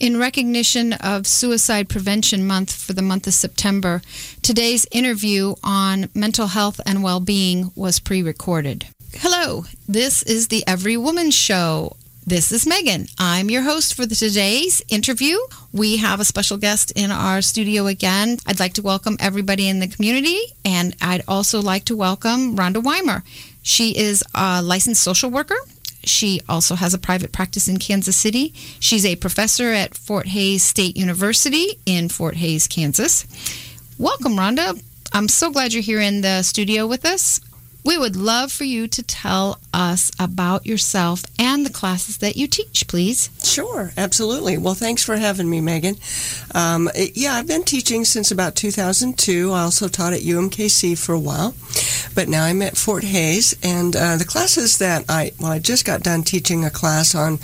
In recognition of Suicide Prevention Month for the month of September, today's interview on mental health and well being was pre recorded. Hello, this is the Every Woman Show. This is Megan. I'm your host for today's interview. We have a special guest in our studio again. I'd like to welcome everybody in the community, and I'd also like to welcome Rhonda Weimer. She is a licensed social worker. She also has a private practice in Kansas City. She's a professor at Fort Hays State University in Fort Hays, Kansas. Welcome, Rhonda. I'm so glad you're here in the studio with us. We would love for you to tell us about yourself and the classes that you teach, please. Sure, absolutely. Well, thanks for having me, Megan. Um, yeah, I've been teaching since about 2002. I also taught at UMKC for a while, but now I'm at Fort Hays. And uh, the classes that I, well, I just got done teaching a class on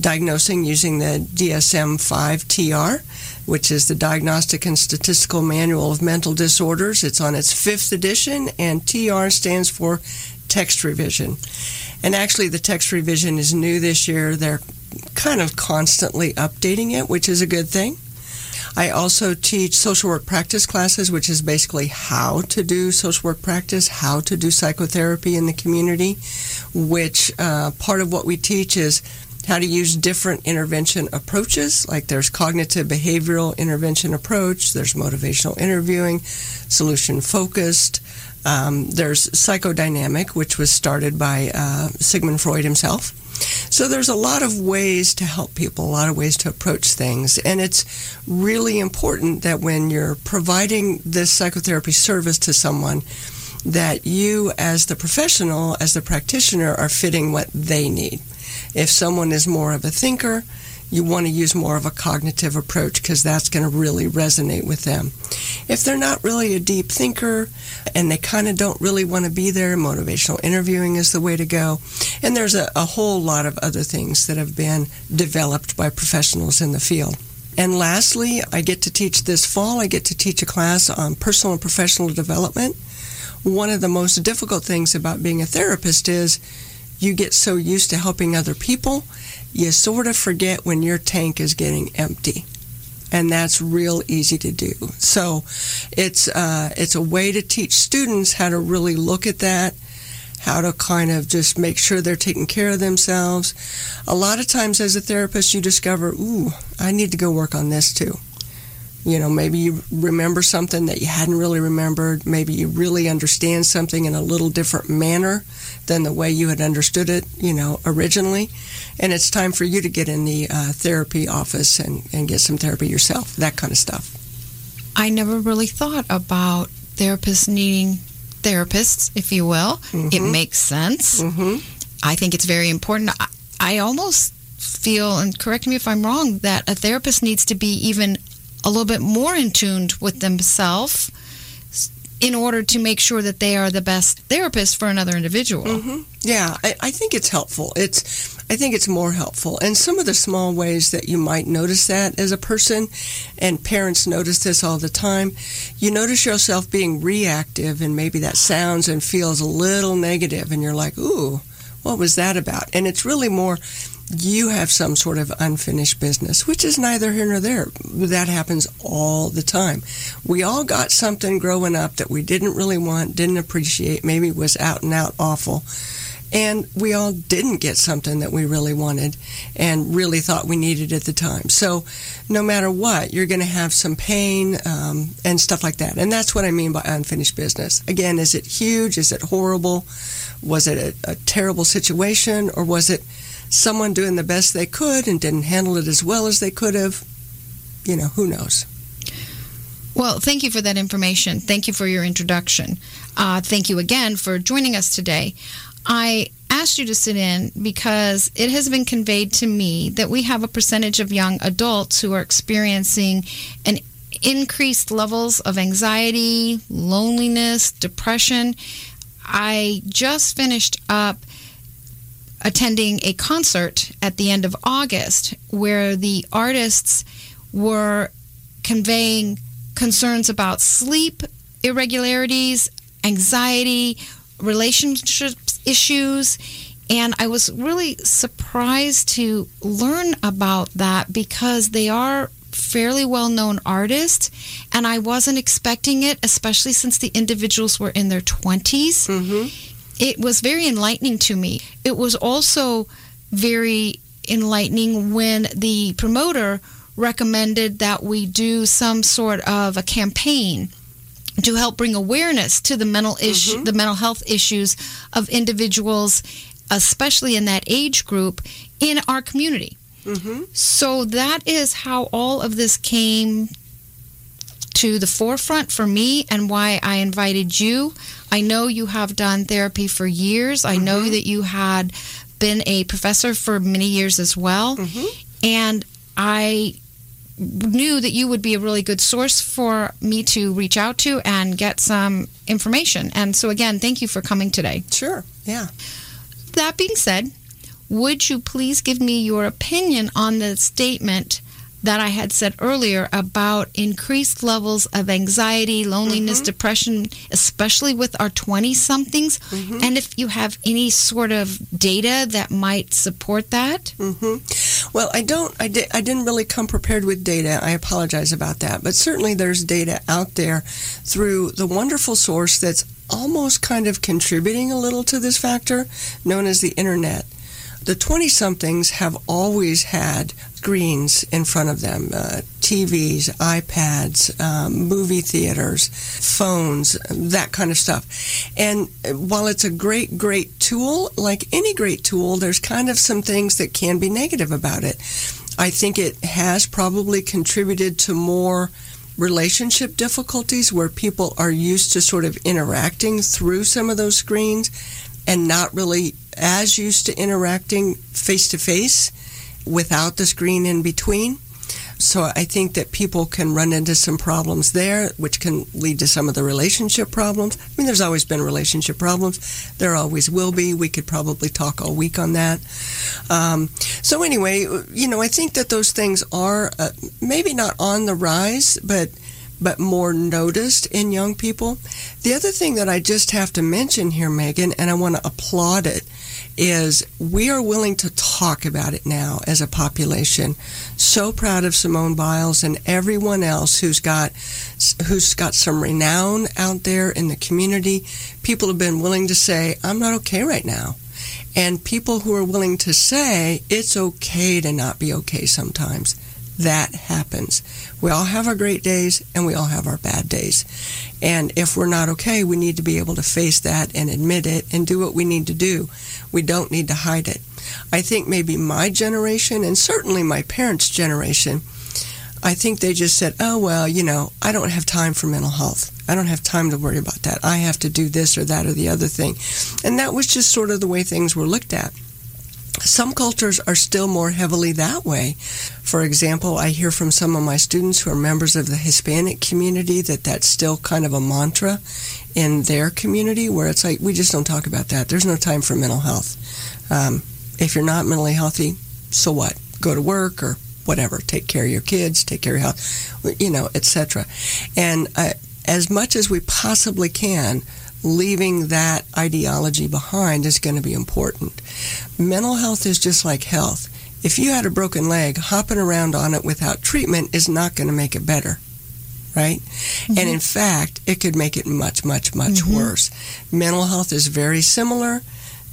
diagnosing using the DSM 5 TR which is the Diagnostic and Statistical Manual of Mental Disorders. It's on its fifth edition, and TR stands for text revision. And actually, the text revision is new this year. They're kind of constantly updating it, which is a good thing. I also teach social work practice classes, which is basically how to do social work practice, how to do psychotherapy in the community, which uh, part of what we teach is how to use different intervention approaches. Like there's cognitive behavioral intervention approach, there's motivational interviewing, solution focused. Um, there's psychodynamic, which was started by uh, Sigmund Freud himself. So there's a lot of ways to help people, a lot of ways to approach things. And it's really important that when you're providing this psychotherapy service to someone, that you as the professional, as the practitioner, are fitting what they need. If someone is more of a thinker, you want to use more of a cognitive approach because that's going to really resonate with them. If they're not really a deep thinker and they kind of don't really want to be there, motivational interviewing is the way to go. And there's a, a whole lot of other things that have been developed by professionals in the field. And lastly, I get to teach this fall, I get to teach a class on personal and professional development. One of the most difficult things about being a therapist is you get so used to helping other people, you sort of forget when your tank is getting empty. And that's real easy to do. So it's, uh, it's a way to teach students how to really look at that, how to kind of just make sure they're taking care of themselves. A lot of times as a therapist, you discover, ooh, I need to go work on this too. You know, maybe you remember something that you hadn't really remembered. Maybe you really understand something in a little different manner than the way you had understood it, you know, originally. And it's time for you to get in the uh, therapy office and, and get some therapy yourself, that kind of stuff. I never really thought about therapists needing therapists, if you will. Mm-hmm. It makes sense. Mm-hmm. I think it's very important. I, I almost feel, and correct me if I'm wrong, that a therapist needs to be even a little bit more in tune with themselves in order to make sure that they are the best therapist for another individual. Mm-hmm. Yeah, I, I, think it's helpful. It's I think it's more helpful. And some of the small ways that you might notice that as a person, and parents notice this all the time, you notice yourself being reactive, and maybe that sounds and feels a little negative, and you're like, ooh, what was that about? And it's really more you have some sort of unfinished business, which is neither here nor there. That happens all the time. We all got something growing up that we didn't really want, didn't appreciate, maybe was out and out awful. And we all didn't get something that we really wanted and really thought we needed at the time. So, no matter what, you're going to have some pain um, and stuff like that. And that's what I mean by unfinished business. Again, is it huge? Is it horrible? Was it a, a terrible situation? Or was it someone doing the best they could and didn't handle it as well as they could have, you know, who knows? Well, thank you for that information. Thank you for your introduction. Uh, thank you again for joining us today. I asked you to sit in because it has been conveyed to me that we have a percentage of young adults who are experiencing an increased levels of anxiety, loneliness, depression. I just finished up attending a concert at the end of August where the artists were conveying concerns about sleep irregularities, anxiety, relationships issues, And I was really surprised to learn about that because they are fairly well known artists, and I wasn't expecting it, especially since the individuals were in their 20s. Mm-hmm. It was very enlightening to me. It was also very enlightening when the promoter recommended that we do some sort of a campaign to help bring awareness to the mental issue, Mhm. the mental health issues of individuals, especially in that age group, in our community. Mm-hmm. So that is how all of this came to the forefront for me and why I invited you. I know you have done therapy for years. I know Mhm. that you had been a professor for many years as well. Mhm. And I knew that you would be a really good source for me to reach out to and get some information. And so, again, thank you for coming today. Sure. Yeah. That being said, would you please give me your opinion on the statement that I had said earlier about increased levels of anxiety, loneliness, Mhm. depression, especially with our 20 somethings? Mhm. And if you have any sort of data that might support that? hmm Well, I don't. I, di- I didn't really come prepared with data. I apologize about that. But certainly, there's data out there through the wonderful source that's almost kind of contributing a little to this factor, known as the internet. The 20 somethings have always had screens in front of them uh, TVs, iPads, um, movie theaters, phones, that kind of stuff. And while it's a great, great tool, like any great tool, there's kind of some things that can be negative about it. I think it has probably contributed to more relationship difficulties where people are used to sort of interacting through some of those screens and not really as used to interacting face to face without the screen in between. So I think that people can run into some problems there, which can lead to some of the relationship problems. I mean, there's always been relationship problems. There always will be. We could probably talk all week on that. Um, so anyway, you know, I think that those things are uh, maybe not on the rise, but but more noticed in young people. The other thing that I just have to mention here, Megan, and I want to applaud it, is we are willing to talk about it now as a population. So proud of Simone Biles and everyone else who's got who's got some renown out there in the community. People have been willing to say, "I'm not okay right now." And people who are willing to say it's okay to not be okay sometimes. That happens. We all have our great days and we all have our bad days. And if we're not okay, we need to be able to face that and admit it and do what we need to do. We don't need to hide it. I think maybe my generation and certainly my parents' generation, I think they just said, oh, well, you know, I don't have time for mental health. I don't have time to worry about that. I have to do this or that or the other thing. And that was just sort of the way things were looked at. Some cultures are still more heavily that way. For example, I hear from some of my students who are members of the Hispanic community that that's still kind of a mantra in their community where it's like, we just don't talk about that. There's no time for mental health. Um, if you're not mentally healthy, so what? Go to work or whatever. Take care of your kids, take care of your health, you know, etc. And uh, as much as we possibly can, leaving that ideology behind is going to be important. Mental health is just like health. If you had a broken leg, hopping around on it without treatment is not going to make it better, right? Mm-hmm. And in fact, it could make it much, much, much Mhm. worse. Mental health is very similar.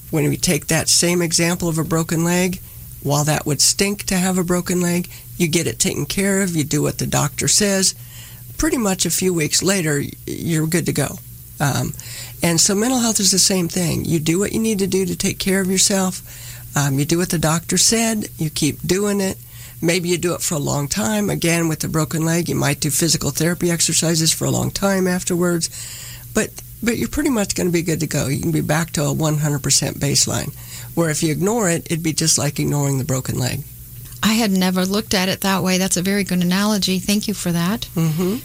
When we take that same example of a broken leg, while that would stink to have a broken leg, you get it taken care of, you do what the doctor says. Pretty much a few weeks later, you're good to go. Um, and so mental health is the same thing. You do what you need to do to take care of yourself. Um, you do what the doctor said. You keep doing it. Maybe you do it for a long time. Again, with the broken leg, you might do physical therapy exercises for a long time afterwards. But but you're pretty much going to be good to go. You can be back to a 100% baseline. Where if you ignore it, it'd be just like ignoring the broken leg. I had never looked at it that way. That's a very good analogy. Thank you for that. hmm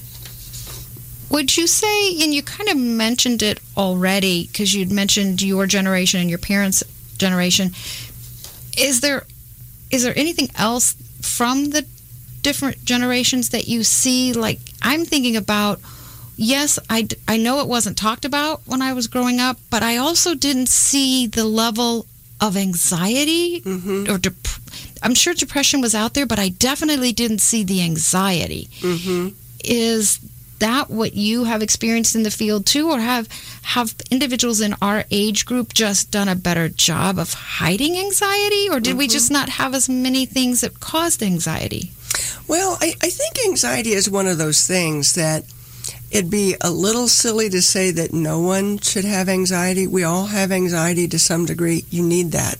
Would you say, and you kind of mentioned it already because you'd mentioned your generation and your parents' generation, is there is there anything else from the different generations that you see? Like, I'm thinking about, yes, I, I know it wasn't talked about when I was growing up, but I also didn't see the level of anxiety Mm-hmm. or dep- I'm sure depression was out there, but I definitely didn't see the anxiety. Mm-hmm. Is that what you have experienced in the field too, or have have individuals in our age group just done a better job of hiding anxiety, or did we mm-hmm. just not have as many things that caused anxiety? Well, I, I think anxiety is one of those things that it'd be a little silly to say that no one should have anxiety. We all have anxiety to some degree. You need that.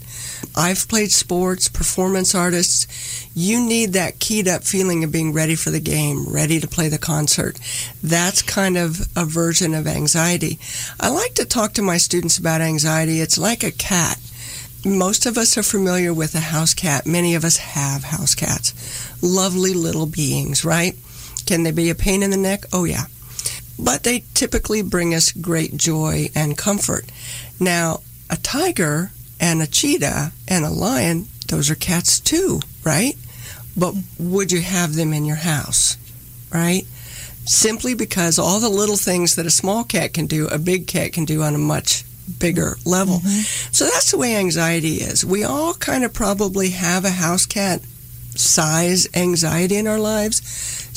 I've played sports, performance artists. You need that keyed up feeling of being ready for the game, ready to play the concert. That's kind of a version of anxiety. I like to talk to my students about anxiety. It's like a cat. Most of us are familiar with a house cat. Many of us have house cats. Lovely little beings, right? Can they be a pain in the neck? Oh, yeah. But they typically bring us great joy and comfort. Now, a tiger and a cheetah and a lion, those are cats too, right? But would you have them in your house, right? Simply because all the little things that a small cat can do, a big cat can do on a much bigger level. Mm-hmm. So that's the way anxiety is. We all kind of probably have a house cat size anxiety in our lives.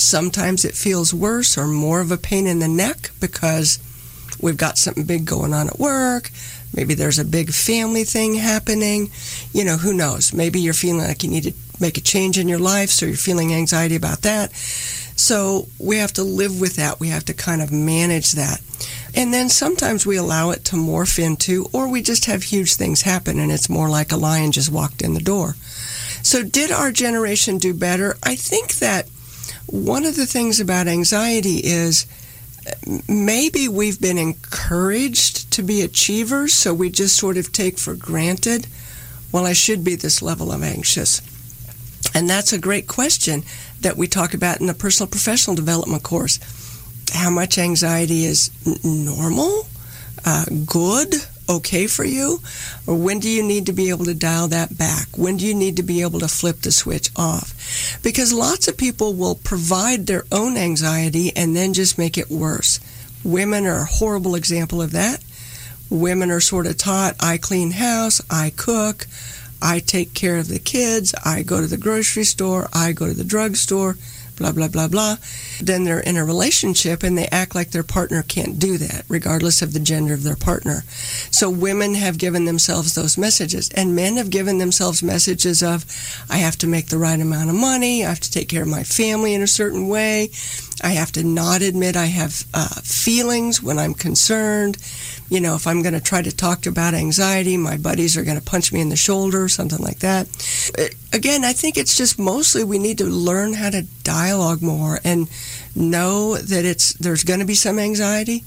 Sometimes it feels worse or more of a pain in the neck because we've got something big going on at work. Maybe there's a big family thing happening. You know, who knows? Maybe you're feeling like you need to make a change in your life, so you're feeling anxiety about that. So we have to live with that. We have to kind of manage that. And then sometimes we allow it to morph into, or we just have huge things happen and it's more like a lion just walked in the door. So, did our generation do better? I think that one of the things about anxiety is maybe we've been encouraged to be achievers, so we just sort of take for granted, well, I should be this level of anxious. And that's a great question that we talk about in the personal professional development course. How much anxiety is n- normal, uh, good, okay for you? Or when do you need to be able to dial that back? When do you need to be able to flip the switch off? Because lots of people will provide their own anxiety and then just make it worse. Women are a horrible example of that. Women are sort of taught I clean house, I cook, I take care of the kids, I go to the grocery store, I go to the drugstore, blah, blah, blah, blah. Then they're in a relationship and they act like their partner can't do that, regardless of the gender of their partner. So women have given themselves those messages, and men have given themselves messages of, I have to make the right amount of money, I have to take care of my family in a certain way, I have to not admit I have uh, feelings when I'm concerned. You know, if I'm going to try to talk about anxiety, my buddies are going to punch me in the shoulder, something like that. Again, I think it's just mostly we need to learn how to dialogue more and know that it's there's going to be some anxiety.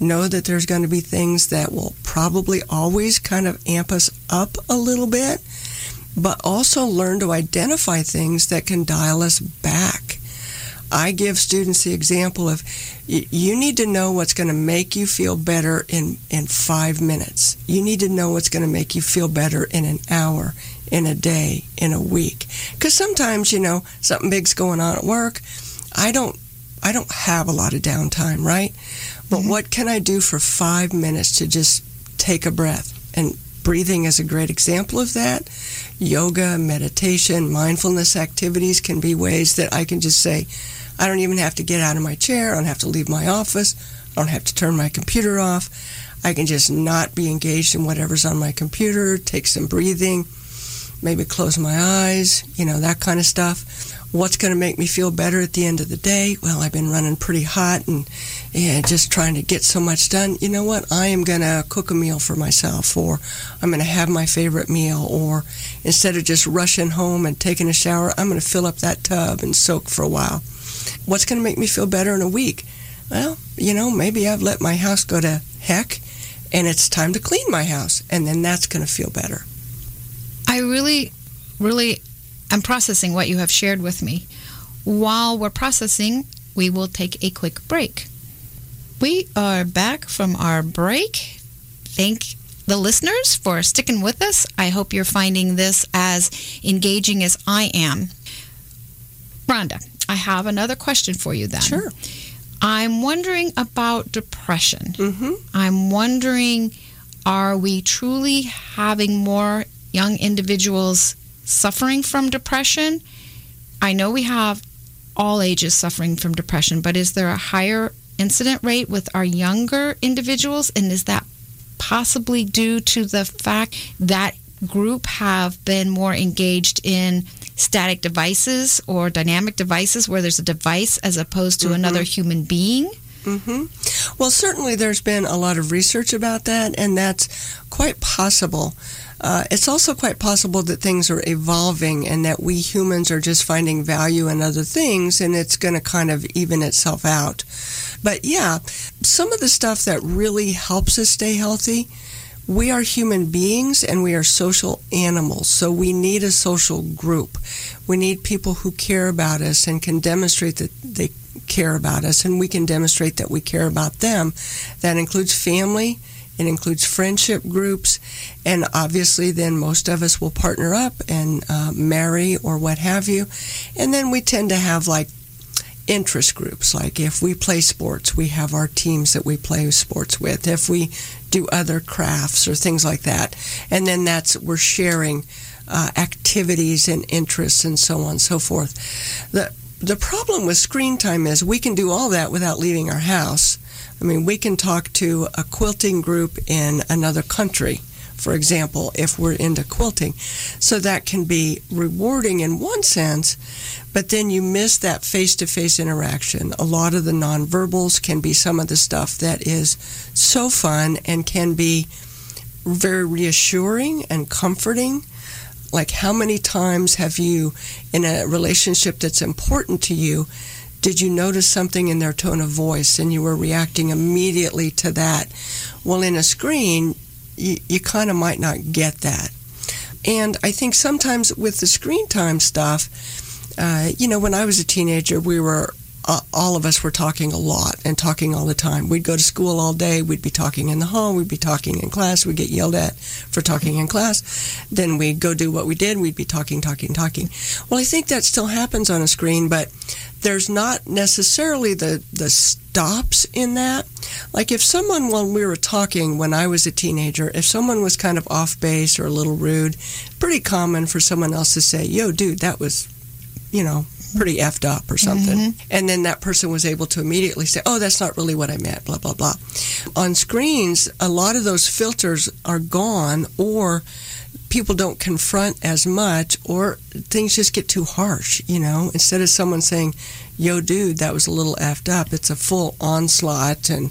Know that there's going to be things that will probably always kind of amp us up a little bit, but also learn to identify things that can dial us back. I give students the example of you need to know what's going to make you feel better in, in five minutes. You need to know what's going to make you feel better in an hour, in a day, in a week. Because sometimes, you know, something big's going on at work. I don't I don't have a lot of downtime, right? But what can I do for five minutes to just take a breath? And breathing is a great example of that. Yoga, meditation, mindfulness activities can be ways that I can just say, I don't even have to get out of my chair. I don't have to leave my office. I don't have to turn my computer off. I can just not be engaged in whatever's on my computer, take some breathing, maybe close my eyes, you know, that kind of stuff. What's going to make me feel better at the end of the day? Well, I've been running pretty hot and yeah, just trying to get so much done. You know what? I am going to cook a meal for myself, or I'm going to have my favorite meal, or instead of just rushing home and taking a shower, I'm going to fill up that tub and soak for a while. What's going to make me feel better in a week? Well, you know, maybe I've let my house go to heck and it's time to clean my house, and then that's going to feel better. I really, really am processing what you have shared with me. While we're processing, we will take a quick break. We are back from our break. Thank the listeners for sticking with us. I hope you're finding this as engaging as I am. Rhonda, I have another question for you then. Sure. I'm wondering about depression. Mm-hmm. I'm wondering are we truly having more young individuals suffering from depression? I know we have all ages suffering from depression, but is there a higher incident rate with our younger individuals? And is that possibly due to the fact that group have been more engaged in static devices or dynamic devices where there's a device as opposed to mm-hmm. another human being? Mm-hmm. Well, certainly there's been a lot of research about that, and that's quite possible. Uh, it's also quite possible that things are evolving and that we humans are just finding value in other things and it's going to kind of even itself out. But yeah, some of the stuff that really helps us stay healthy we are human beings and we are social animals, so we need a social group. We need people who care about us and can demonstrate that they care about us, and we can demonstrate that we care about them. That includes family, it includes friendship groups, and obviously, then most of us will partner up and uh, marry or what have you. And then we tend to have like interest groups. Like if we play sports, we have our teams that we play sports with. If we do other crafts or things like that, and then that's we're sharing uh, activities and interests and so on and so forth. The the problem with screen time is we can do all that without leaving our house. I mean, we can talk to a quilting group in another country for example, if we're into quilting. So that can be rewarding in one sense, but then you miss that face to face interaction. A lot of the nonverbals can be some of the stuff that is so fun and can be very reassuring and comforting. Like, how many times have you, in a relationship that's important to you, did you notice something in their tone of voice and you were reacting immediately to that? Well, in a screen, you, you kind of might not get that. And I think sometimes with the screen time stuff, uh, you know, when I was a teenager, we were uh, all of us were talking a lot and talking all the time. We'd go to school all day. We'd be talking in the hall. We'd be talking in class. We'd get yelled at for talking in class. Then we'd go do what we did. We'd be talking, talking, talking. Well, I think that still happens on a screen, but there's not necessarily the, the stops in that. Like if someone, when we were talking when I was a teenager, if someone was kind of off base or a little rude, pretty common for someone else to say, yo, dude, that was, you know, pretty effed up or something. Mm-hmm. And then that person was able to immediately say, oh, that's not really what I meant, blah, blah, blah. On screens, a lot of those filters are gone or people don't confront as much or things just get too harsh, you know. Instead of someone saying, yo, dude, that was a little effed up, it's a full onslaught and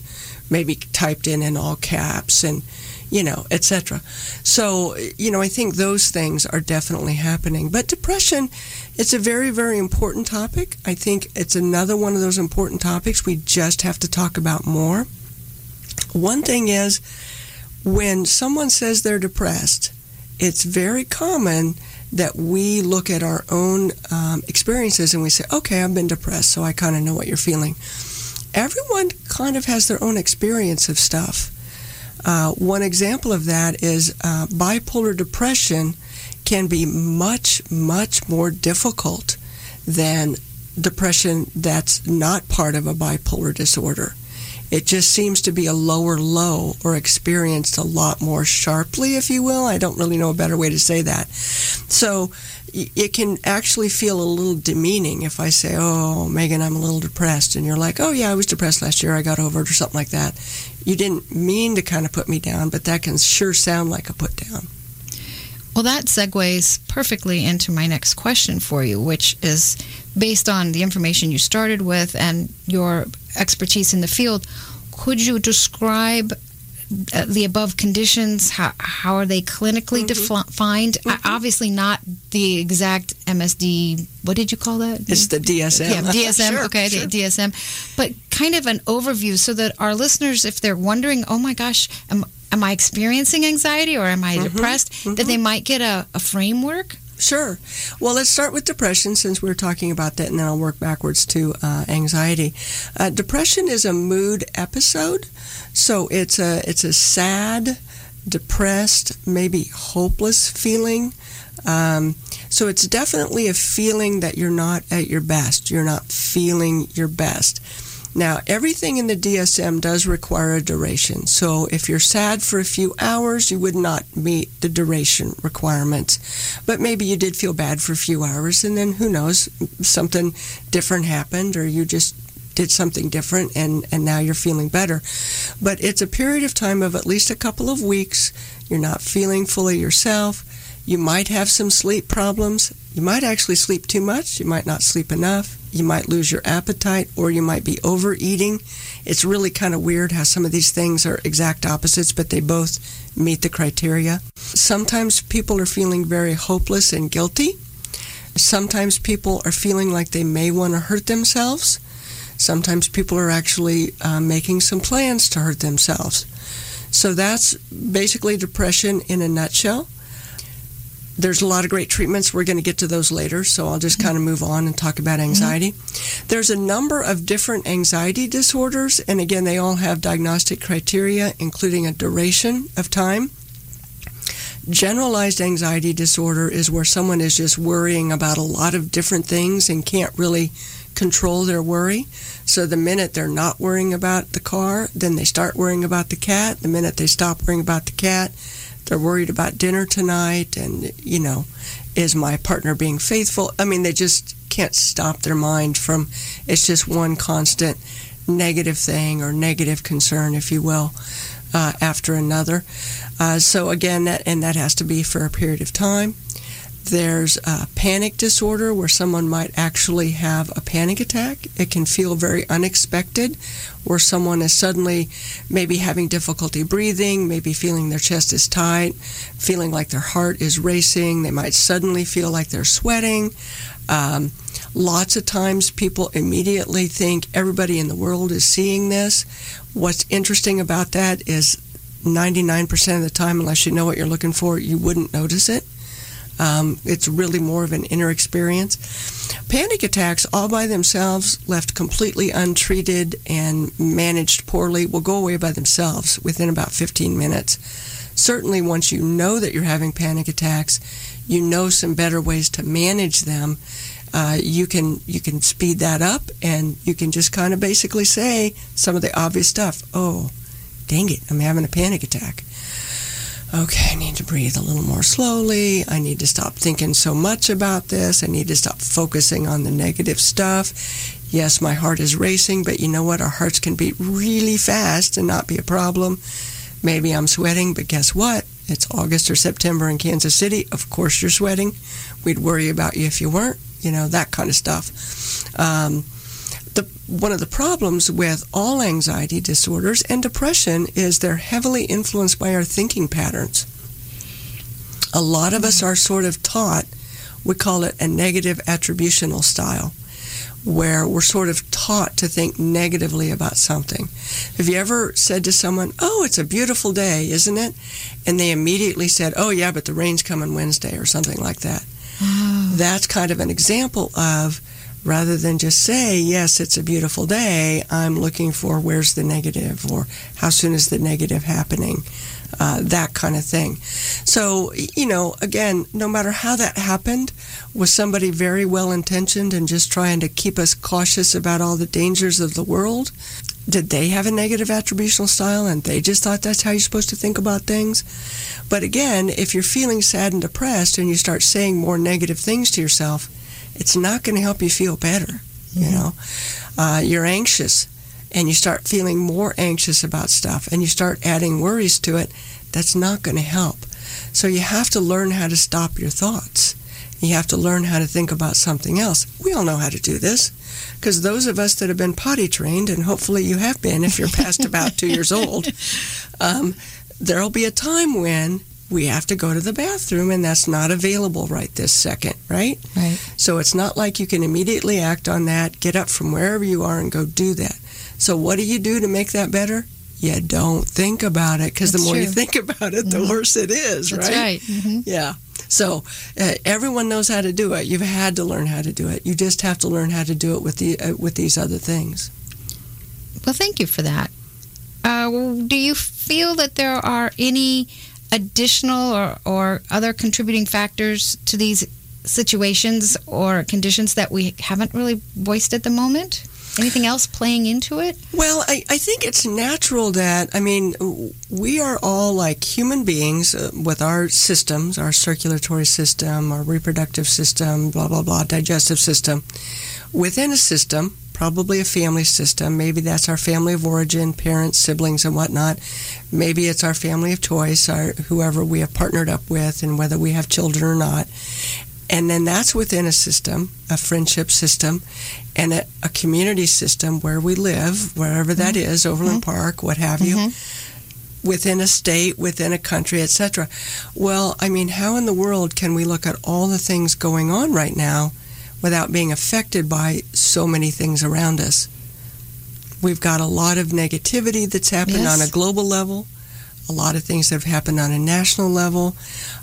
maybe typed in in all caps and you know, etc. So, you know, I think those things are definitely happening. But depression, it's a very, very important topic. I think it's another one of those important topics we just have to talk about more. One thing is, when someone says they're depressed, it's very common that we look at our own um, experiences and we say, okay, I've been depressed, so I kind of know what you're feeling. Everyone kind of has their own experience of stuff. Uh, one example of that is uh, bipolar depression can be much, much more difficult than depression that's not part of a bipolar disorder. It just seems to be a lower low or experienced a lot more sharply, if you will. I don't really know a better way to say that. So it can actually feel a little demeaning if I say, Oh, Megan, I'm a little depressed. And you're like, Oh, yeah, I was depressed last year. I got over it or something like that. You didn't mean to kind of put me down, but that can sure sound like a put down. Well, that segues perfectly into my next question for you, which is based on the information you started with and your expertise in the field. Could you describe the above conditions? How, how are they clinically mm-hmm. defined? Mm-hmm. Obviously, not the exact MSD. What did you call that? It's the DSM. Yeah, DSM. sure, okay, sure. DSM. But kind of an overview so that our listeners, if they're wondering, oh my gosh, am, am I experiencing anxiety or am I mm-hmm. depressed, that they mm-hmm. might get a, a framework Sure. Well, let's start with depression since we are talking about that, and then I'll work backwards to uh, anxiety. Uh, depression is a mood episode, so it's a it's a sad, depressed, maybe hopeless feeling. Um, so it's definitely a feeling that you're not at your best. You're not feeling your best. Now, everything in the DSM does require a duration. So, if you're sad for a few hours, you would not meet the duration requirements. But maybe you did feel bad for a few hours, and then who knows, something different happened, or you just did something different and, and now you're feeling better. But it's a period of time of at least a couple of weeks. You're not feeling fully yourself. You might have some sleep problems. You might actually sleep too much. You might not sleep enough. You might lose your appetite or you might be overeating. It's really kind of weird how some of these things are exact opposites, but they both meet the criteria. Sometimes people are feeling very hopeless and guilty. Sometimes people are feeling like they may want to hurt themselves. Sometimes people are actually uh, making some plans to hurt themselves. So that's basically depression in a nutshell. There's a lot of great treatments. We're going to get to those later, so I'll just kind of move on and talk about anxiety. Mm-hmm. There's a number of different anxiety disorders, and again, they all have diagnostic criteria, including a duration of time. Generalized anxiety disorder is where someone is just worrying about a lot of different things and can't really control their worry. So the minute they're not worrying about the car, then they start worrying about the cat. The minute they stop worrying about the cat, they're worried about dinner tonight and, you know, is my partner being faithful? I mean, they just can't stop their mind from it's just one constant negative thing or negative concern, if you will, uh, after another. Uh, so again, that and that has to be for a period of time. There's a panic disorder where someone might actually have a panic attack. It can feel very unexpected, where someone is suddenly maybe having difficulty breathing, maybe feeling their chest is tight, feeling like their heart is racing. They might suddenly feel like they're sweating. Um, lots of times people immediately think everybody in the world is seeing this. What's interesting about that is 99% of the time, unless you know what you're looking for, you wouldn't notice it. Um, it's really more of an inner experience. Panic attacks, all by themselves, left completely untreated and managed poorly, will go away by themselves within about 15 minutes. Certainly, once you know that you're having panic attacks, you know some better ways to manage them. Uh, you can you can speed that up, and you can just kind of basically say some of the obvious stuff. Oh, dang it, I'm having a panic attack okay, I need to breathe a little more slowly. I need to stop thinking so much about this. I need to stop focusing on the negative stuff. Yes, my heart is racing, but you know what? Our hearts can beat really fast and not be a problem. Maybe I'm sweating, but guess what? It's August or September in Kansas City. Of course you're sweating. We'd worry about you if you weren't. You know, that kind of stuff. Um, the, one of the problems with all anxiety disorders and depression is they're heavily influenced by our thinking patterns. A lot of us are sort of taught, we call it a negative attributional style, where we're sort of taught to think negatively about something. Have you ever said to someone, Oh, it's a beautiful day, isn't it? And they immediately said, Oh, yeah, but the rain's coming Wednesday or something like that. Oh. That's kind of an example of rather than just say, yes, it's a beautiful day, I'm looking for where's the negative or how soon is the negative happening, uh, that kind of thing. So, you know, again, no matter how that happened, was somebody very well intentioned and just trying to keep us cautious about all the dangers of the world? Did they have a negative attributional style and they just thought that's how you're supposed to think about things? But again, if you're feeling sad and depressed and you start saying more negative things to yourself, it's not going to help you feel better. You know, uh, you're anxious and you start feeling more anxious about stuff and you start adding worries to it. That's not going to help. So you have to learn how to stop your thoughts. You have to learn how to think about something else. We all know how to do this because those of us that have been potty trained, and hopefully you have been if you're past about two years old, um, there'll be a time when we have to go to the bathroom and that's not available right this second, right? Right. So it's not like you can immediately act on that, get up from wherever you are and go do that. So what do you do to make that better? You don't think about it because the more true. you think about it, the mm-hmm. worse it is, that's right? right. Mm-hmm. Yeah. So uh, everyone knows how to do it. You've had to learn how to do it. You just have to learn how to do it with the uh, with these other things. Well, thank you for that. Uh, do you feel that there are any additional or, or other contributing factors to these situations or conditions that we haven't really voiced at the moment? Anything else playing into it? Well, I, I think it's natural that, I mean, we are all like human beings uh, with our systems, our circulatory system, our reproductive system, blah, blah, blah, digestive system. Within a system, probably a family system, maybe that's our family of origin, parents, siblings, and whatnot. Maybe it's our family of choice, our, whoever we have partnered up with, and whether we have children or not. And then that's within a system, a friendship system, and a, a community system where we live, wherever that Mm-hmm. is, Overland Park, what have you, within a state, within a country, etc. Well, I mean, how in the world can we look at all the things going on right now without being affected by so many things around us? We've got a lot of negativity that's happened Yes. on a global level, a lot of things that have happened on a national level.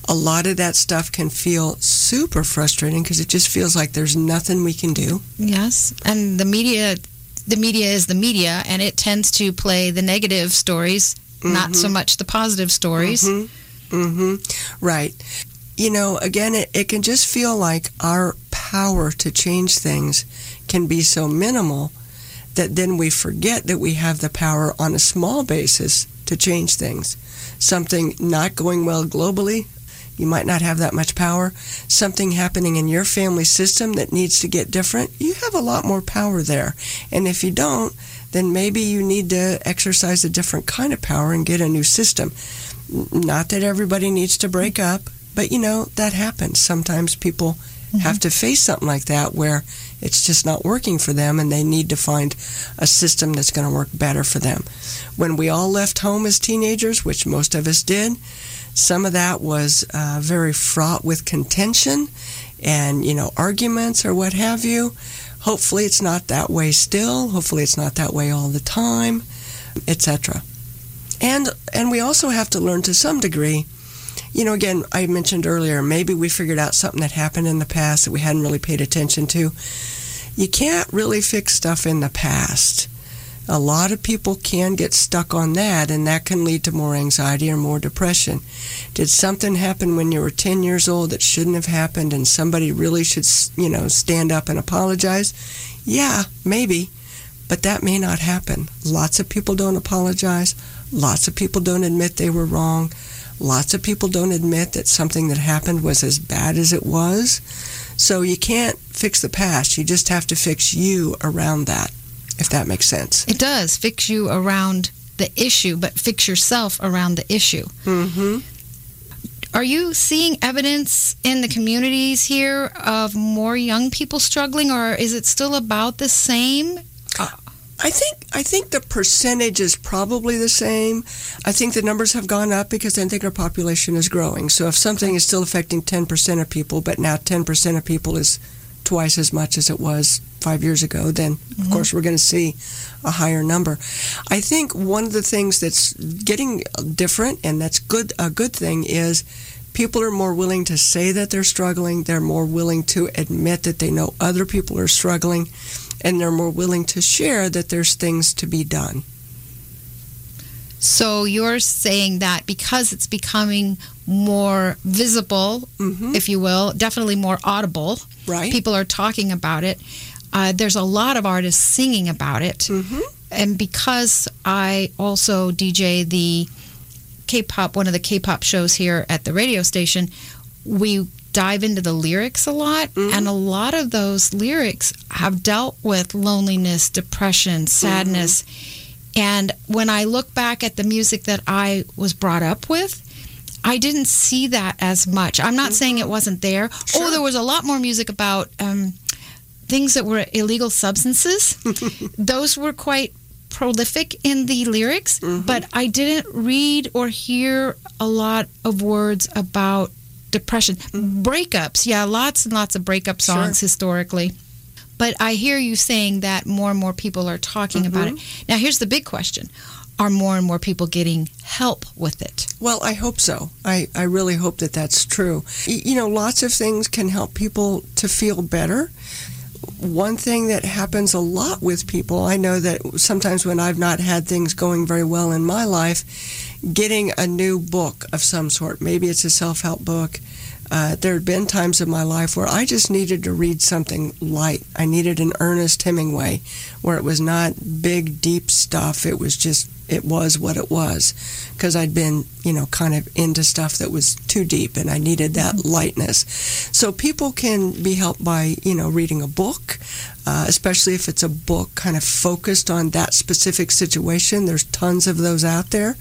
A lot of that stuff can feel super frustrating because it just feels like there's nothing we can do. Yes, and the media, the media is the media, and it tends to play the negative stories, not so much the positive stories. hmm Right. You know, again, it, it can just feel like our power to change things can be so minimal that then we forget that we have the power on a small basis to change things. Something not going well globally, you might not have that much power. Something happening in your family system that needs to get different, you have a lot more power there. And if you don't, then maybe you need to exercise a different kind of power and get a new system. Not that everybody needs to break up, but you know, that happens. Sometimes people have to face something like that where it's just not working for them and they need to find a system that's going to work better for them. When we all left home as teenagers, which most of us did, some of that was uh, very fraught with contention and, you know, arguments or what have you. Hopefully it's not that way still. Hopefully it's not that way all the time, etc. And and we also have to learn to some degree you know, again, I mentioned earlier, maybe we figured out something that happened in the past that we hadn't really paid attention to. You can't really fix stuff in the past. A lot of people can get stuck on that, and that can lead to more anxiety or more depression. Did something happen when you were 10 years old that shouldn't have happened, and somebody really should, you know, stand up and apologize? Yeah, maybe, but that may not happen. Lots of people don't apologize. Lots of people don't admit they were wrong. Lots of people don't admit that something that happened was as bad as it was. So you can't fix the past. You just have to fix you around that, if that makes sense. It does fix you around the issue, but fix yourself around the issue. Mm-hmm. Are you seeing evidence in the communities here of more young people struggling, or is it still about the same? I think I think the percentage is probably the same. I think the numbers have gone up because I think our population is growing. So if something is still affecting 10% of people, but now 10% of people is twice as much as it was five years ago, then of mm-hmm. course we're going to see a higher number. I think one of the things that's getting different, and that's good a good thing, is people are more willing to say that they're struggling. They're more willing to admit that they know other people are struggling and they're more willing to share that there's things to be done. So you're saying that because it's becoming more visible, Mhm. if you will, definitely more audible, Right? people are talking about it. Uh, there's a lot of artists singing about it. Mhm. And because I also DJ the K pop, one of the K pop shows here at the radio station, we dive into the lyrics a lot. Mm-hmm. And a lot of those lyrics have dealt with loneliness, depression, mm-hmm. sadness. And when I look back at the music that I was brought up with, I didn't see that as much. I'm not mm-hmm. saying it wasn't there. Oh, sure. Oh, there was a lot more music about um, things that were illegal substances. Those were quite prolific in the lyrics, but I didn't read or hear a lot of words about depression. Breakups, yeah, lots and lots of breakup Sure. songs historically. But I hear you saying that more and more people are talking about mm-hmm. it. Now, here's the big question Are more and more people getting help with it? Well, I hope so. I, I really hope that that's true. You know, lots of things can help people to feel better. One thing that happens a lot with people, I know that sometimes when I've not had things going very well in my life, getting a new book of some sort, maybe it's a self help book, uh, there had been times in my life where I just needed to read something light. I needed an Ernest Hemingway, where it was not big, deep stuff. It was just it was what it was because I'd been, you know, kind of into stuff that was too deep and I needed that mm-hmm. lightness. So people can be helped by, you know, reading a book, uh, especially if it's a book kind of focused on that specific situation. There's tons of those out there.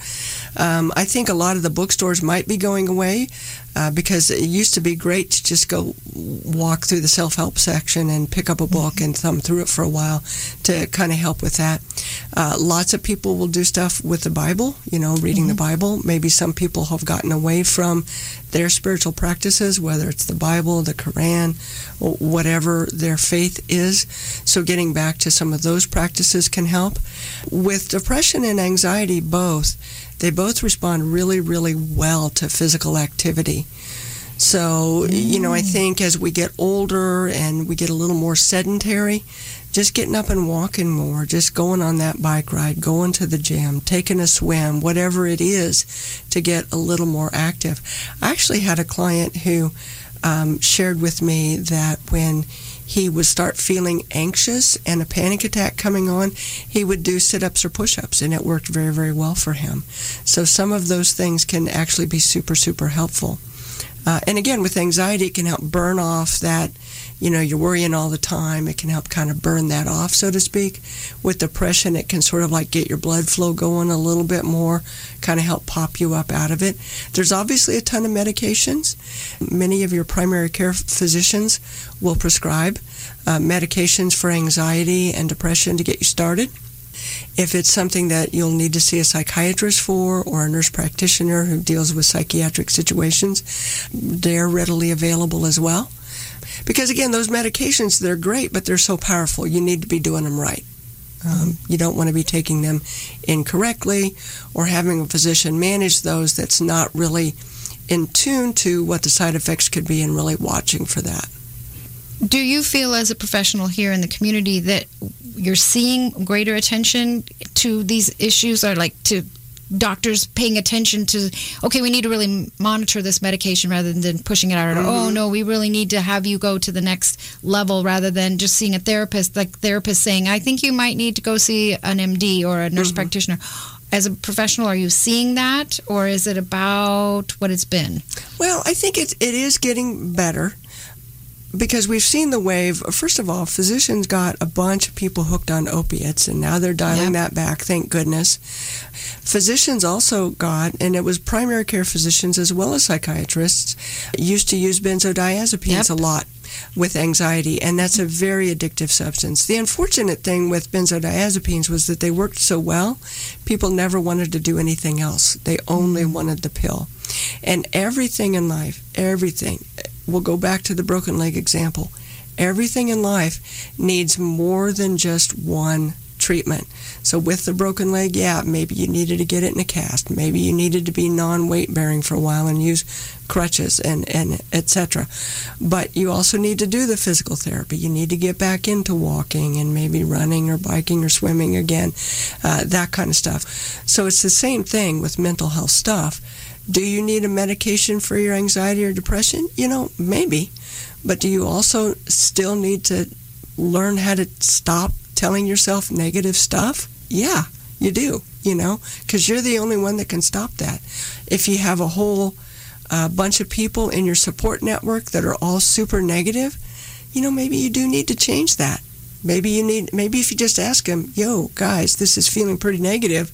Um, I think a lot of the bookstores might be going away uh, because it used to be great to just go walk through the self help section and pick up a book mm-hmm. and thumb through it for a while to kind of help with that. Uh, lots of people will do stuff with the Bible, you know, reading mm-hmm. the Bible. Maybe some people have gotten away from their spiritual practices, whether it's the Bible, the Quran, or whatever their faith is. So getting back to some of those practices can help. With depression and anxiety, both, they both respond really, really well to physical activity. So, you know, I mm. think as we get older and we get a little more sedentary, just getting up and walking more, just going on that bike ride, going to the gym, taking a swim, whatever it is to get a little more active. I actually had a client who um, shared with me that when he would start feeling anxious and a panic attack coming on, he would do sit ups or push ups, and it worked very, very well for him. So, some of those things can actually be super, super helpful. Uh, and again, with anxiety, it can help burn off that you know, you're worrying all the time. It can help kind of burn that off, so to speak. With depression, it can sort of like get your blood flow going a little bit more, kind of help pop you up out of it. There's obviously a ton of medications. Many of your primary care physicians will prescribe uh, medications for anxiety and depression to get you started. If it's something that you'll need to see a psychiatrist for or a nurse practitioner who deals with psychiatric situations, they're readily available as well. Because again, those medications, they're great, but they're so powerful. You need to be doing them right. Um, you don't want to be taking them incorrectly or having a physician manage those that's not really in tune to what the side effects could be and really watching for that. Do you feel, as a professional here in the community, that you're seeing greater attention to these issues, or like to doctors paying attention to okay we need to really monitor this medication rather than pushing it out mm-hmm. oh no we really need to have you go to the next level rather than just seeing a therapist like therapist saying i think you might need to go see an md or a nurse mm-hmm. practitioner as a professional are you seeing that or is it about what it's been well i think it, it is getting better because we've seen the wave. First of all, physicians got a bunch of people hooked on opiates, and now they're dialing yep. that back, thank goodness. Physicians also got, and it was primary care physicians as well as psychiatrists, used to use benzodiazepines yep. a lot with anxiety, and that's a very addictive substance. The unfortunate thing with benzodiazepines was that they worked so well, people never wanted to do anything else. They only mm. wanted the pill. And everything in life, everything, we'll go back to the broken leg example. Everything in life needs more than just one treatment. So with the broken leg, yeah, maybe you needed to get it in a cast. Maybe you needed to be non-weight bearing for a while and use crutches and and etc. But you also need to do the physical therapy. You need to get back into walking and maybe running or biking or swimming again, uh, that kind of stuff. So it's the same thing with mental health stuff do you need a medication for your anxiety or depression? You know, maybe. But do you also still need to learn how to stop telling yourself negative stuff? Yeah, you do, you know, because you're the only one that can stop that. If you have a whole uh, bunch of people in your support network that are all super negative, you know, maybe you do need to change that. Maybe you need, maybe if you just ask them, yo, guys, this is feeling pretty negative,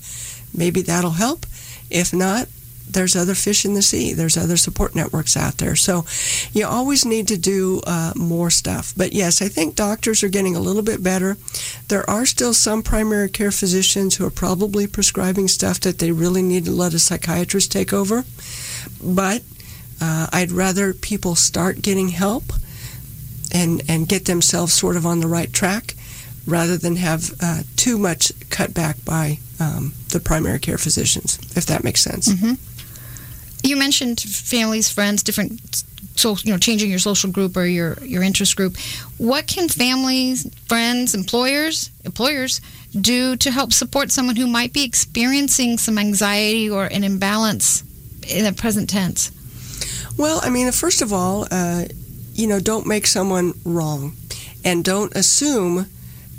maybe that'll help. If not, there's other fish in the sea. There's other support networks out there. So you always need to do uh, more stuff. But yes, I think doctors are getting a little bit better. There are still some primary care physicians who are probably prescribing stuff that they really need to let a psychiatrist take over. But uh, I'd rather people start getting help and, and get themselves sort of on the right track rather than have uh, too much cut back by um, the primary care physicians, if that makes sense. Mm-hmm. You mentioned families, friends, different so you know changing your social group or your your interest group what can families friends employers employers do to help support someone who might be experiencing some anxiety or an imbalance in the present tense Well, I mean, first of all, uh, you know, don't make someone wrong and don't assume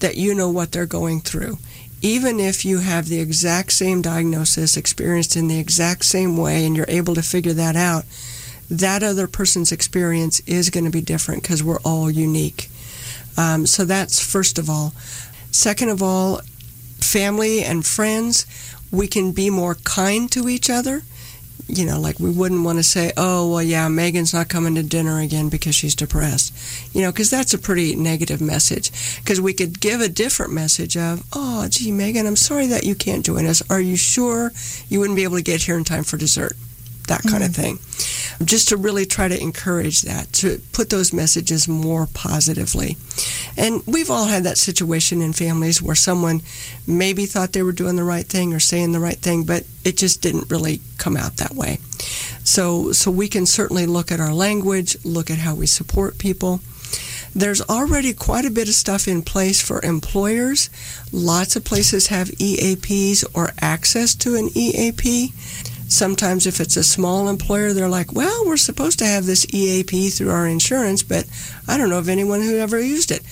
that you know what they're going through. Even if you have the exact same diagnosis, experienced in the exact same way, and you're able to figure that out, that other person's experience is going to be different because we're all unique. Um, so that's first of all. Second of all, family and friends, we can be more kind to each other you know, like we wouldn't want to say, oh, well, yeah, Megan's not coming to dinner again because she's depressed, you know, because that's a pretty negative message. Because we could give a different message of, oh, gee, Megan, I'm sorry that you can't join us. Are you sure you wouldn't be able to get here in time for dessert? That kind mm-hmm. of thing just to really try to encourage that, to put those messages more positively. And we've all had that situation in families where someone maybe thought they were doing the right thing or saying the right thing, but it just didn't really come out that way. So, so we can certainly look at our language, look at how we support people. There's already quite a bit of stuff in place for employers. Lots of places have EAPs or access to an EAP sometimes if it's a small employer, they're like, well, we're supposed to have this EAP through our insurance, but I don't know of anyone who ever used it.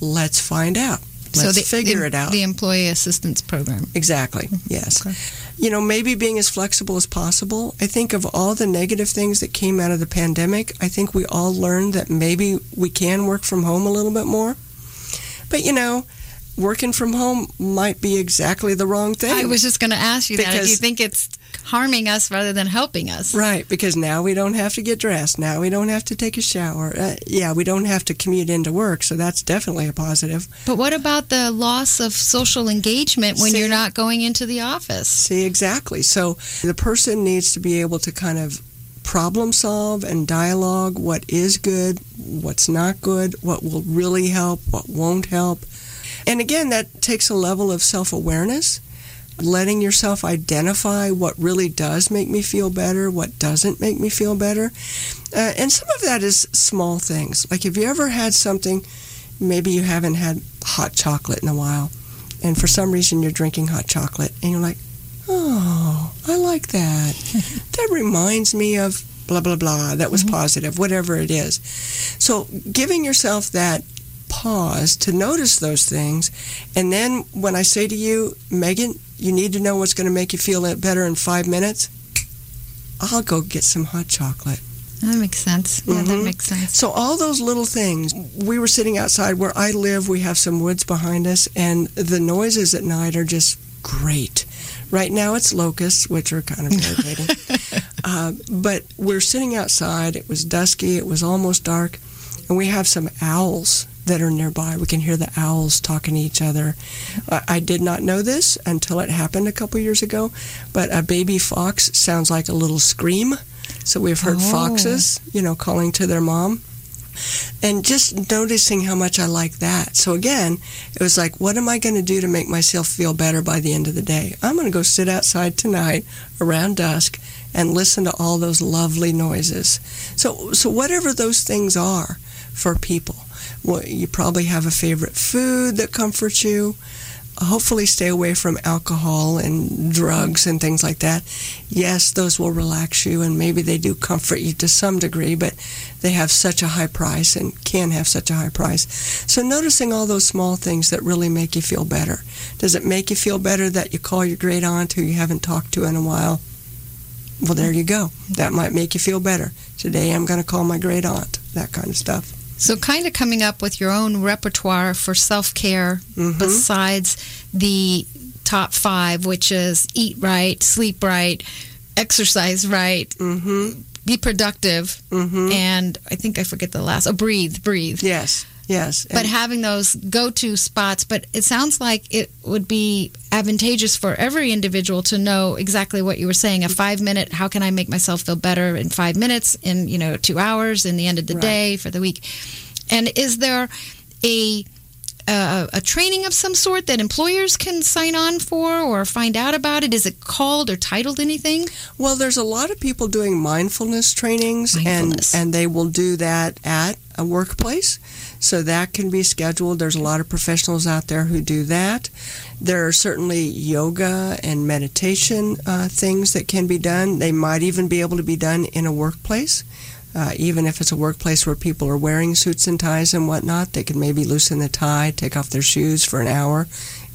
Let's find out. Let's so the, figure the, it out. The employee assistance program. Exactly. Yes. Okay. You know, maybe being as flexible as possible. I think of all the negative things that came out of the pandemic, I think we all learned that maybe we can work from home a little bit more. But you know, working from home might be exactly the wrong thing. I was just going to ask you that. If you think it's harming us rather than helping us. Right, because now we don't have to get dressed. Now we don't have to take a shower. Uh, yeah, we don't have to commute into work, so that's definitely a positive. But what about the loss of social engagement when see, you're not going into the office? See, exactly. So the person needs to be able to kind of problem solve and dialogue what is good, what's not good, what will really help, what won't help. And again, that takes a level of self awareness letting yourself identify what really does make me feel better, what doesn't make me feel better. Uh, and some of that is small things. Like, if you ever had something, maybe you haven't had hot chocolate in a while, and for some reason you're drinking hot chocolate, and you're like, oh, I like that. that reminds me of blah, blah, blah. That was mm-hmm. positive, whatever it is. So, giving yourself that pause to notice those things. And then when I say to you, Megan, you need to know what's going to make you feel better in five minutes, I'll go get some hot chocolate. That makes sense. Yeah, mm-hmm. that makes sense. So all those little things. We were sitting outside where I live. We have some woods behind us, and the noises at night are just great. Right now it's locusts, which are kind of irritating. uh, but we're sitting outside. It was dusky. It was almost dark, and we have some owls that are nearby. We can hear the owls talking to each other. I did not know this until it happened a couple years ago, but a baby fox sounds like a little scream. So we've heard oh. foxes, you know, calling to their mom. And just noticing how much I like that. So again, it was like, what am I going to do to make myself feel better by the end of the day? I'm going to go sit outside tonight around dusk and listen to all those lovely noises. So, so whatever those things are for people, well, you probably have a favorite food that comforts you. Hopefully, stay away from alcohol and drugs and things like that. Yes, those will relax you and maybe they do comfort you to some degree, but they have such a high price and can have such a high price. So, noticing all those small things that really make you feel better. Does it make you feel better that you call your great aunt who you haven't talked to in a while? Well, there you go. That might make you feel better. Today I'm going to call my great aunt. That kind of stuff. So, kind of coming up with your own repertoire for self care mm-hmm. besides the top five, which is eat right, sleep right, exercise right, mm-hmm. be productive, mm-hmm. and I think I forget the last. Oh, breathe, breathe. Yes. Yes. But having those go to spots, but it sounds like it would be advantageous for every individual to know exactly what you were saying. A five minute, how can I make myself feel better in five minutes, in, you know, two hours, in the end of the right. day, for the week? And is there a uh, a training of some sort that employers can sign on for or find out about it? Is it called or titled anything? Well, there's a lot of people doing mindfulness trainings, mindfulness. and and they will do that at a workplace. So that can be scheduled. There's a lot of professionals out there who do that. There are certainly yoga and meditation uh, things that can be done. They might even be able to be done in a workplace. Uh, even if it's a workplace where people are wearing suits and ties and whatnot, they can maybe loosen the tie, take off their shoes for an hour,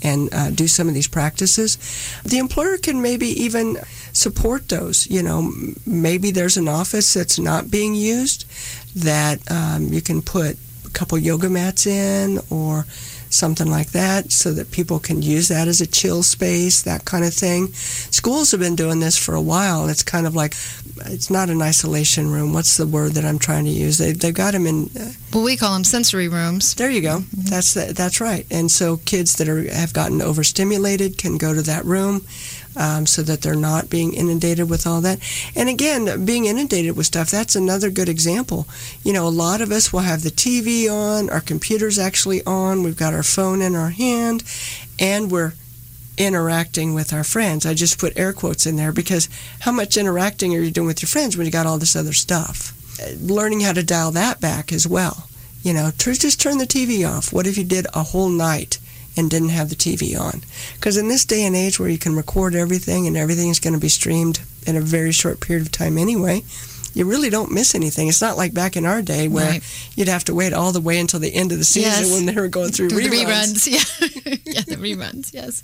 and uh, do some of these practices. The employer can maybe even support those. You know, maybe there's an office that's not being used that um, you can put a couple yoga mats in or something like that so that people can use that as a chill space, that kind of thing. Schools have been doing this for a while. It's kind of like, it's not an isolation room. What's the word that I'm trying to use? They, they've got them in. Uh, well, we call them sensory rooms. There you go. Mm-hmm. That's that's right. And so kids that are have gotten overstimulated can go to that room um, so that they're not being inundated with all that. And again, being inundated with stuff, that's another good example. You know, a lot of us will have the TV on, our computer's actually on, we've got our phone in our hand, and we're interacting with our friends. I just put air quotes in there because how much interacting are you doing with your friends when you got all this other stuff? Learning how to dial that back as well. You know, just turn the TV off. What if you did a whole night and didn't have the TV on. Because in this day and age where you can record everything and everything is going to be streamed in a very short period of time anyway, you really don't miss anything. It's not like back in our day where right. you'd have to wait all the way until the end of the season yes. when they were going through the reruns. reruns. Yeah, yeah, the reruns. Yes.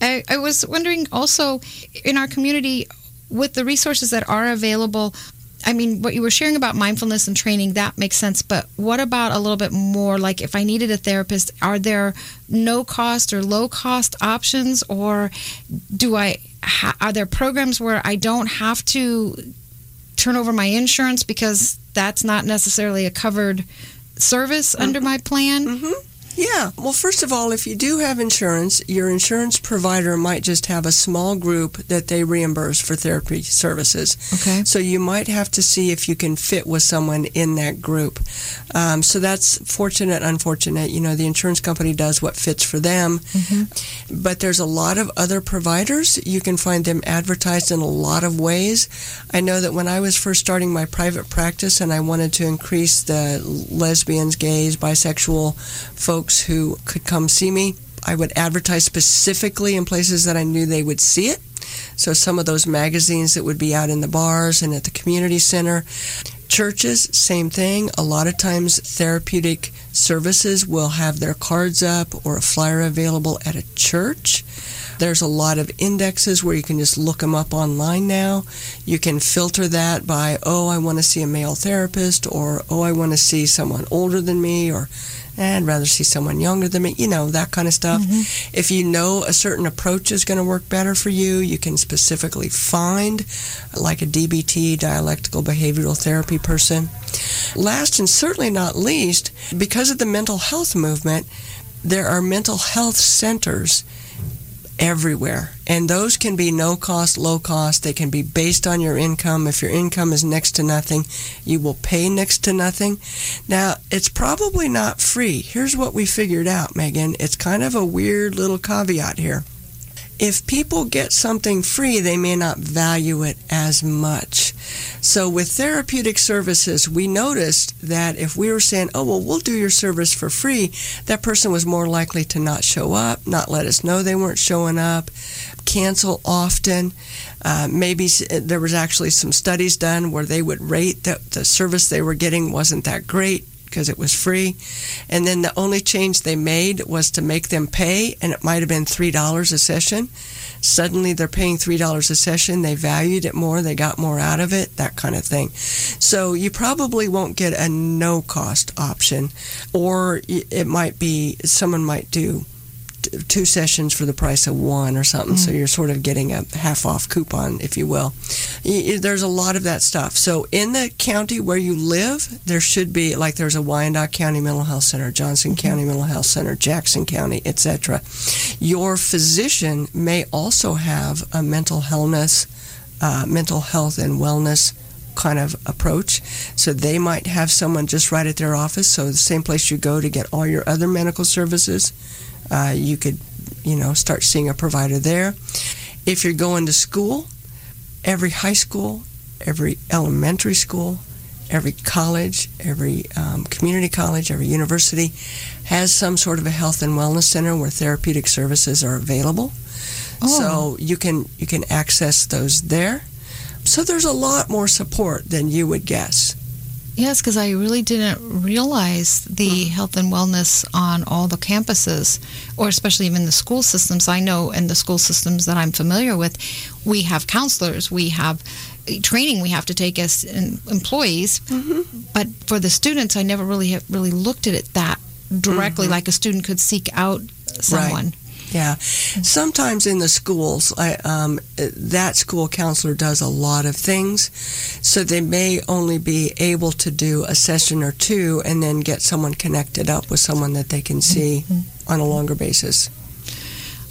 I, I was wondering also in our community with the resources that are available I mean, what you were sharing about mindfulness and training, that makes sense. But what about a little bit more like if I needed a therapist, are there no cost or low cost options? Or do I, ha- are there programs where I don't have to turn over my insurance because that's not necessarily a covered service mm-hmm. under my plan? Mm-hmm. Yeah. Well, first of all, if you do have insurance, your insurance provider might just have a small group that they reimburse for therapy services. Okay. So you might have to see if you can fit with someone in that group. Um, so that's fortunate, unfortunate. You know, the insurance company does what fits for them. Mm-hmm. But there's a lot of other providers. You can find them advertised in a lot of ways. I know that when I was first starting my private practice and I wanted to increase the lesbians, gays, bisexual folks, folks who could come see me. I would advertise specifically in places that I knew they would see it. So some of those magazines that would be out in the bars and at the community center. Churches, same thing. A lot of times therapeutic services will have their cards up or a flyer available at a church. There's a lot of indexes where you can just look them up online now. You can filter that by, oh, I want to see a male therapist, or oh, I want to see someone older than me, or I'd rather see someone younger than me, you know, that kind of stuff. Mm-hmm. If you know a certain approach is going to work better for you, you can specifically find like a DBT, dialectical behavioral therapy person. Last and certainly not least, because of the mental health movement, there are mental health centers everywhere. And those can be no cost, low cost. They can be based on your income. If your income is next to nothing, you will pay next to nothing. Now, it's probably not free. Here's what we figured out, Megan. It's kind of a weird little caveat here if people get something free, they may not value it as much. So with therapeutic services, we noticed that if we were saying, oh, well, we'll do your service for free, that person was more likely to not show up, not let us know they weren't showing up, cancel often. Uh, maybe there was actually some studies done where they would rate that the service they were getting wasn't that great because it was free. And then the only change they made was to make them pay, and it might have been $3 a session. Suddenly they're paying $3 a session. They valued it more, they got more out of it, that kind of thing. So you probably won't get a no cost option, or it might be someone might do two sessions for the price of one or something. Mm. So you're sort of getting a half off coupon, if you will. There's a lot of that stuff. So in the county where you live, there should be like there's a Wyandotte County Mental Health Center, Johnson mm-hmm. County Mental Health Center, Jackson County, etc. Your physician may also have a mental illness, uh, mental health and wellness kind of approach. So they might have someone just right at their office. So the same place you go to get all your other medical services uh, you could, you know, start seeing a provider there. If you're going to school, every high school, every elementary school, every college, every um, community college, every university has some sort of a health and wellness center where therapeutic services are available. Oh. So you can you can access those there. So there's a lot more support than you would guess. Yes, because I really didn't realize the mm-hmm. health and wellness on all the campuses, or especially even the school systems. I know in the school systems that I'm familiar with, we have counselors, we have eh, training we have to take as employees. Mm-hmm. But for the students, I never really really looked at it that directly, mm-hmm. like a student could seek out someone. Yeah. Sometimes in the schools, I, um, that school counselor does a lot of things. So they may only be able to do a session or two and then get someone connected up with someone that they can see on a longer basis.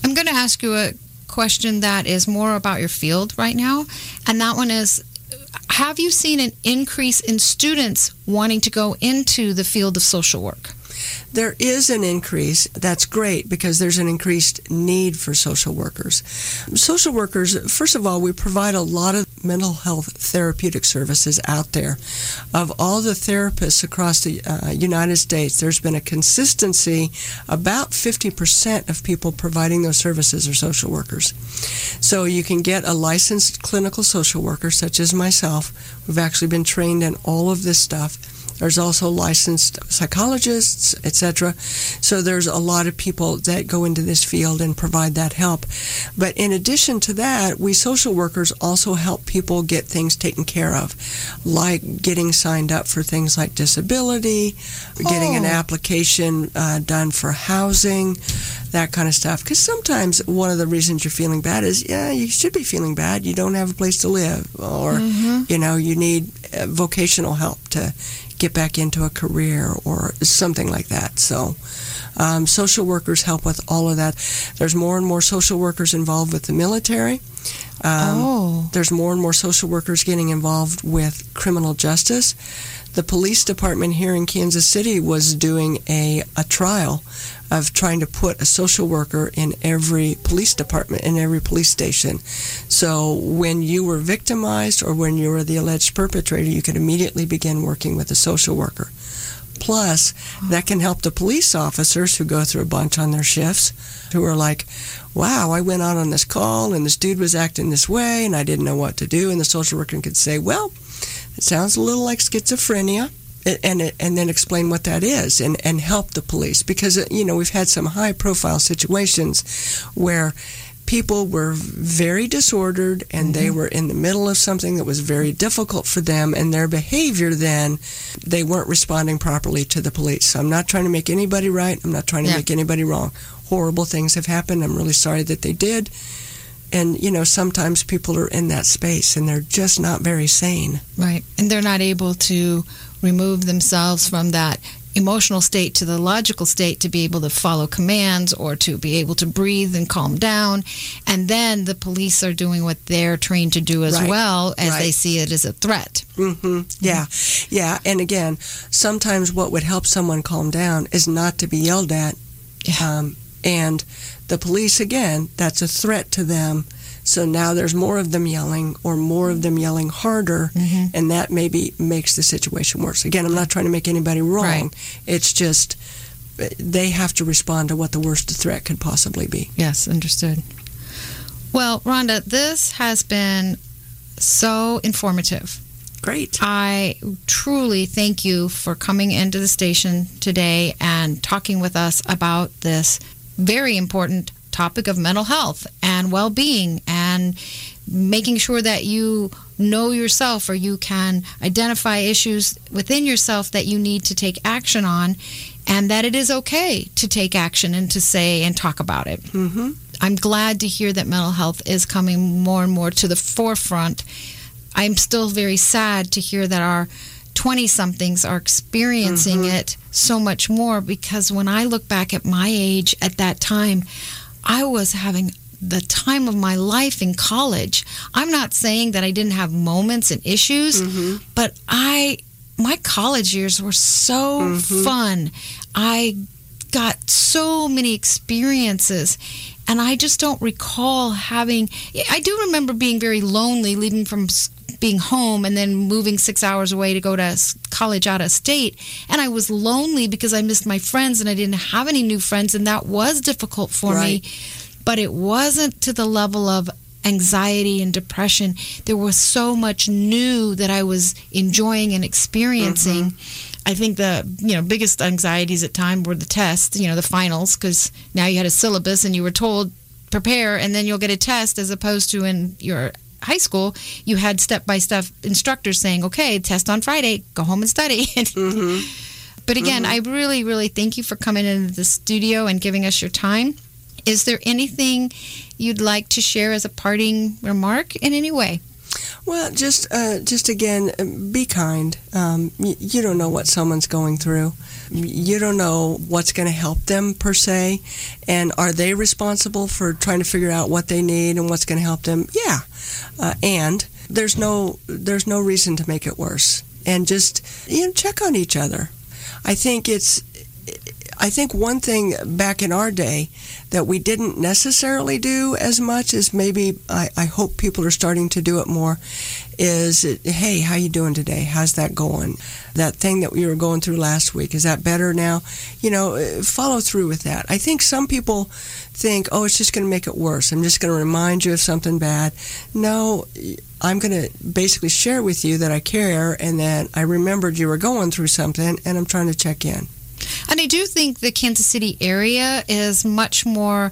I'm going to ask you a question that is more about your field right now. And that one is Have you seen an increase in students wanting to go into the field of social work? There is an increase. That's great because there's an increased need for social workers. Social workers, first of all, we provide a lot of mental health therapeutic services out there. Of all the therapists across the uh, United States, there's been a consistency about 50% of people providing those services are social workers. So you can get a licensed clinical social worker, such as myself. We've actually been trained in all of this stuff. There's also licensed psychologists, etc. So there's a lot of people that go into this field and provide that help. But in addition to that, we social workers also help people get things taken care of, like getting signed up for things like disability, getting an Oh. application uh, done for housing, that kind of stuff. Because sometimes one of the reasons you're feeling bad is, yeah, you should be feeling bad. You don't have a place to live, or you know, you need uh, vocational help to get back into a career or something like that. So, um, social workers help with all of that. There's more and more social workers involved with the military. Um, oh. There's more and more social workers getting involved with criminal justice. The police department here in Kansas City was doing a, a trial of trying to put a social worker in every police department, in every police station. So when you were victimized or when you were the alleged perpetrator, you could immediately begin working with a social worker. Plus, that can help the police officers who go through a bunch on their shifts, who are like, wow, I went out on this call and this dude was acting this way and I didn't know what to do. And the social worker could say, well, it sounds a little like schizophrenia. And, and, and then explain what that is and, and help the police because, uh, you know, we've had some high profile situations where people were very disordered and they were in the middle of something that was very difficult for them and their behavior then they weren't responding properly to the police. So i'm not trying to make anybody right. I'm not trying to Yeah. make anybody wrong. Horrible things have happened. I'm really sorry that they did and you know sometimes people are in that space and they're just not very sane Right. And they're not able to remove themselves from that emotional state to the logical state to be able to follow commands or to be able to breathe and calm down. And then the police are doing what they're trained to do as Right. well as they see it as a threat. hmm Yeah, yeah. And again, sometimes what would help someone calm down is not to be yelled at. Yeah. Um, and the police, again, that's a threat to them. So now there's more of them yelling or more of them yelling harder, Mhm. and that maybe makes the situation worse. Again, I'm not trying to make anybody wrong. Right. It's just they have to respond to what the worst threat could possibly be. Yes, understood. Well, Rhonda, this has been so informative. Great. I truly thank you for coming into the station today and talking with us about this very important topic of mental health and well being and making sure that you know yourself or you can identify issues within yourself that you need to take action on and that it is okay to take action and to say and talk about it. hmm I'm glad to hear that mental health is coming more and more to the forefront. I'm still very sad to hear that our 20 somethings are experiencing mm-hmm. it so much more because when I look back at my age at that time, I was having the time of my life in college. I'm not saying that I didn't have moments and issues, mm-hmm. but I my college years were so mm-hmm. fun. I got so many experiences and I just don't recall having I do remember being very lonely leaving from being home and then moving six hours away to go to college out of state. And I was lonely because I missed my friends and I didn't have any new friends. And that was difficult for right. me. But it wasn't to the level of anxiety and depression. There was so much new that I was enjoying and experiencing. Mm-hmm. I think the you know biggest anxieties at time were the tests, you know, the finals, because now you had a syllabus and you were told prepare and then you'll get a test, as opposed to in your high school you had step by step instructors saying, okay, test on Friday, go home and study. mm-hmm. But again, mm-hmm. I really, really thank you for coming into the studio and giving us your time. Is there anything you'd like to share as a parting remark in any way? Well, just uh, just again, be kind. Um, y- you don't know what someone's going through. You don't know what's going to help them per se, and are they responsible for trying to figure out what they need and what's going to help them? Yeah, uh, and there's no there's no reason to make it worse. And just you know, check on each other. I think it's I think one thing back in our day that we didn't necessarily do as much as maybe I, I hope people are starting to do it more is hey how you doing today? How's that going? That thing that we were going through last week is that better now? You know uh, follow through with that. I think some people think oh it's just going to make it worse. I'm just going to remind you of something bad. No i'm going to basically share with you that i care and that i remembered you were going through something and i'm trying to check in and I do think the Kansas City area is much more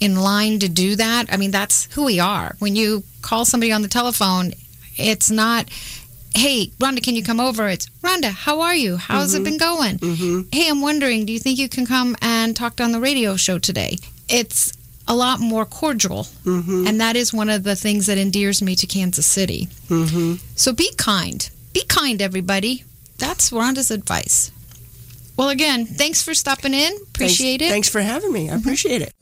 in line to do that. I mean, that's who we are. When you call somebody on the telephone, it's not, hey, Rhonda, can you come over? It's, Rhonda, how are you? How's mm-hmm. it been going? Mm-hmm. Hey, I'm wondering, do you think you can come and talk on the radio show today? It's a lot more cordial. Mm-hmm. And that is one of the things that endears me to Kansas City. Mm-hmm. So be kind. Be kind, everybody. That's Rhonda's advice. Well, again, thanks for stopping in. Appreciate thanks, it. Thanks for having me. I mm-hmm. appreciate it.